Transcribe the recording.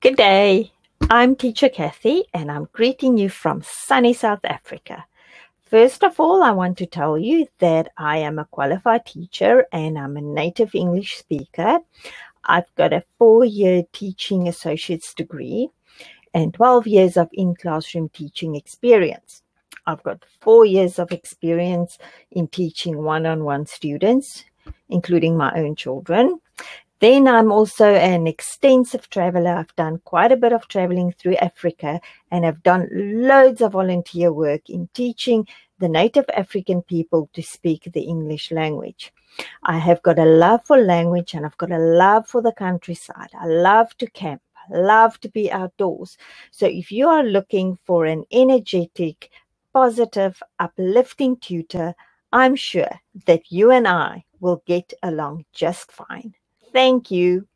Good day. I'm Teacher Kathy, and I'm greeting you from sunny South Africa. First of all, I want to tell you that I am a qualified teacher and I'm a native English speaker. I've got a four year teaching associate's degree and 12 years of in classroom teaching experience. I've got four years of experience in teaching one on one students, including my own children. Then I'm also an extensive traveler. I've done quite a bit of traveling through Africa and I've done loads of volunteer work in teaching the native African people to speak the English language. I have got a love for language and I've got a love for the countryside. I love to camp. I love to be outdoors. So if you are looking for an energetic, positive, uplifting tutor, I'm sure that you and I will get along just fine. Thank you.